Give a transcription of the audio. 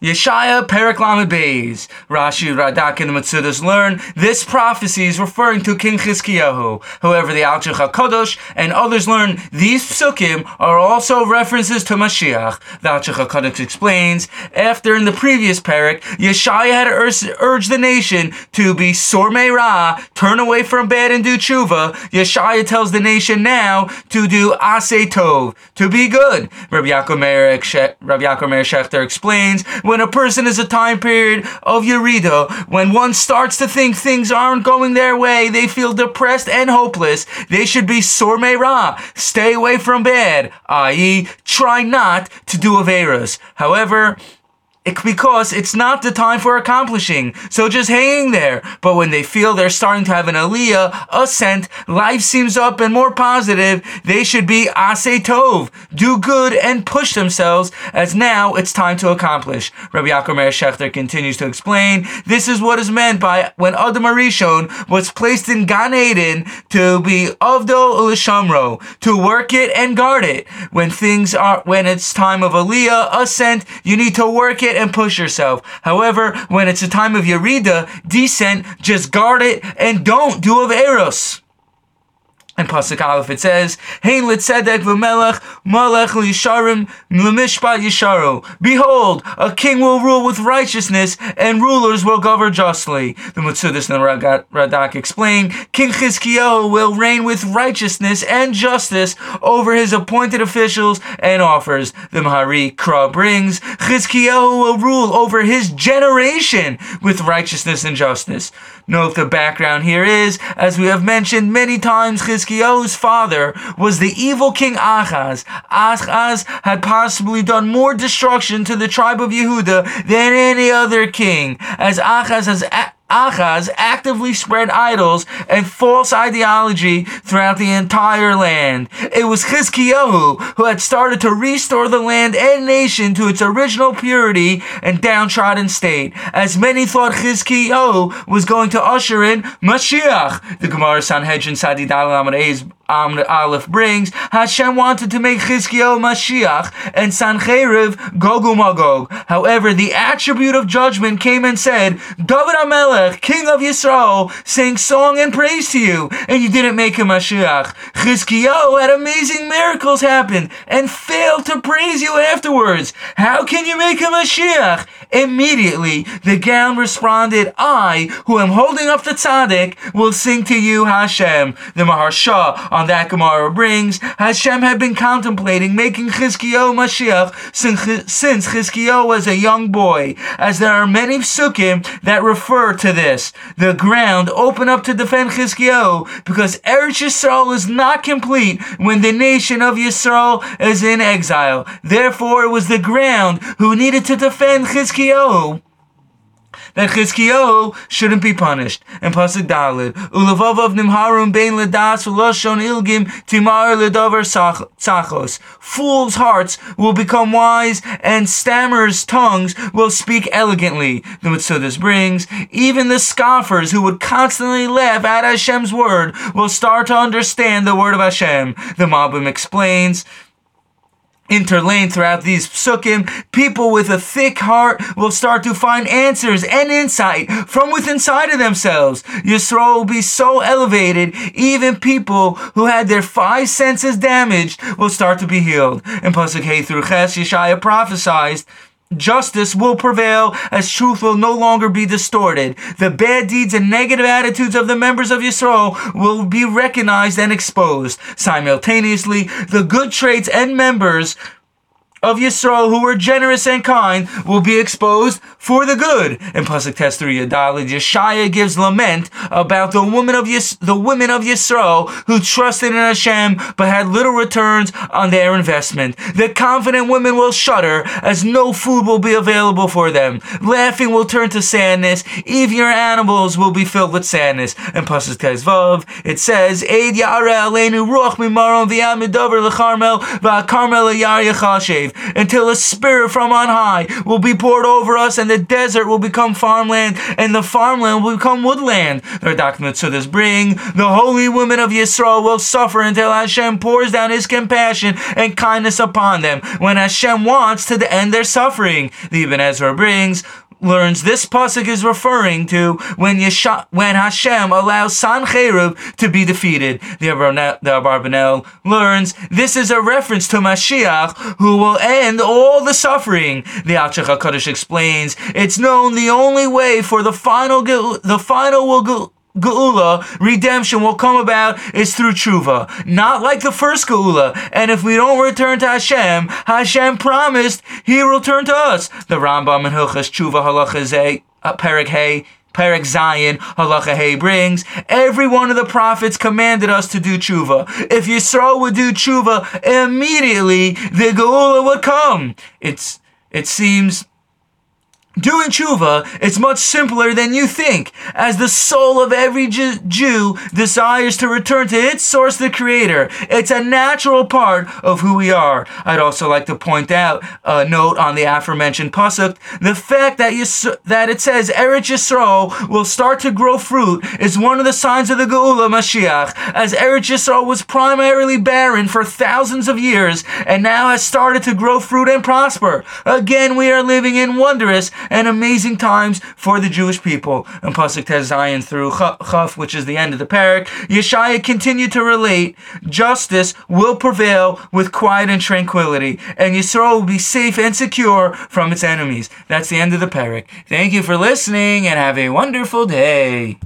Yeshaya Perek Lamed Beis. Rashi, Radak, and the Matsudas learn this prophecy is referring to King Chizkiyahu. However, the Alshich HaKadosh and others learn these psukim are also references to Mashiach. The Alshich HaKadosh explains, after in the previous parak, Yeshaya had urged the nation to be Sormei Ra, turn away from bad and do tshuva. Yeshaya tells the nation now to do Ase Tov, to be good. Rabbi Yaakov Meir Shechter explains, when a person is a time period of Yerida, when one starts to think things aren't going their way, they feel depressed and hopeless, they should be Sormei Ra, stay away from bad, i.e., try not to do Averas. However, because it's not the time for accomplishing. So just hanging there. But when they feel they're starting to have an aliyah, ascent, life seems up and more positive, they should be ase tov, do good and push themselves as now it's time to accomplish. Rabbi Yaakov Meir Shechter continues to explain, this is what is meant by when Adam HaRishon was placed in Gan Eden to be Avdo Ulishamro, to work it and guard it. When things are, when it's time of aliyah, ascent, you need to work it and push yourself. However, when it's a time of Yerida, descent, just guard it and don't do aveiros. In Pasuk Aleph it says, Hein litzedek v'melech malech l'yisharim l'mishpat yisharu. Behold, a king will rule with righteousness, and rulers will govern justly. The Matsudas and Radak explain, King Chizkiyahu will reign with righteousness and justice over his appointed officials and offers. The Mahari Kra brings, Chizkiyahu will rule over his generation with righteousness and justice. Note the background here is, as we have mentioned many times, Chizkiyahu's father was the evil king Achaz. Achaz had possibly done more destruction to the tribe of Yehuda than any other king, as Achaz has Achaz actively spread idols and false ideology throughout the entire land. It was Chizkiyahu who had started to restore the land and nation to its original purity and downtrodden state, as many thought Chizkiyahu was going to usher in Mashiach. The Gemara Sanhedrin Tzadi Daled Amud Aleph brings, Hashem wanted to make Chizkiyahu Mashiach and Sancheriv Gog U'Magog. However, the attribute of judgment came and said, David HaMelech, king of Yisrael, sang song and praise to you, and you didn't make him Mashiach. Chizkiyahu had amazing miracles happen and failed to praise you afterwards. How can you make him Mashiach? Immediately, the gown responded, I, who am holding up the tzaddik, will sing to you Hashem. The Maharsha on that Gemara brings, Hashem had been contemplating making Chizkiyahu Mashiach since Chizkiyahu was a young boy, as there are many psukim that refer to this. The ground opened up to defend Chizkiyahu because Eretz Yisrael is not complete when the nation of Yisrael is in exile. Therefore, it was the ground who needed to defend Chizkiyahu that Chizkiyahu shouldn't be punished. And Pasuk Dalid, Ulavav Nimharum Bein Ledas Uloshon Ilgim Timar Ledover Tzachos. Fools' hearts will become wise, and stammers' tongues will speak elegantly. The Mitzudas brings, even the scoffers who would constantly laugh at Hashem's word will start to understand the word of Hashem. The Malbim explains, interlain throughout these psukim, people with a thick heart will start to find answers and insight from within inside of themselves. Yisrael will be so elevated, even people who had their five senses damaged will start to be healed. In Pasuk Hey through Ches, Yeshaya prophesied Justice will prevail as truth will no longer be distorted. The bad deeds and negative attitudes of the members of Yisrael will be recognized and exposed. Simultaneously, the good traits and members of Yisrael who were generous and kind will be exposed for the good. In Pasuk Test 3 Yadalid, Yeshaya gives lament about the women of Yis, the women of Yisrael who trusted in Hashem but had little returns on their investment. The confident women will shudder as no food will be available for them. Laughing will turn to sadness. Even your animals will be filled with sadness. In Pasuk Test it says, Eid Yara Aleinu Ruach Mimarom V'Amidover L'Charmel V'Karmel Yar until a spirit from on high will be poured over us and the desert will become farmland and the farmland will become woodland. Their document to this bring the holy women of Yisrael will suffer until Hashem pours down his compassion and kindness upon them when Hashem wants to end their suffering. The Ibn Ezra brings learns this pasuk is referring to when Yesha, when Hashem allows Sancherib to be defeated. The Abarbanel learns this is a reference to Mashiach who will end all the suffering. The Alshich Hakadosh explains it's known the only way for the final the final will Geula, redemption will come about is through tshuva, not like the first Geula. And if we don't return to Hashem, Hashem promised He will return to us. The Rambam and Hilchas Tshuva Halacha Zay, uh, Perik Perik Zayin, Halacha Hay brings, every one of the prophets commanded us to do tshuva. If Yisrael would do tshuva, immediately the Geula would come. It's, it seems Doing tshuva is much simpler than you think, as the soul of every Jew desires to return to its source, the Creator. It's a natural part of who we are. I'd also like to point out a note on the aforementioned pasuk: the fact that Yis- that it says Eretz Yisrael will start to grow fruit is one of the signs of the Geula Mashiach, as Eretz Yisrael was primarily barren for thousands of years and now has started to grow fruit and prosper. Again, we are living in wondrous and amazing times for the Jewish people. And Pasuk Tes Zayin through Chaf, which is the end of the parak, Yeshaya continued to relate, justice will prevail with quiet and tranquility, and Yisrael will be safe and secure from its enemies. That's the end of the parak. Thank you for listening, and have a wonderful day.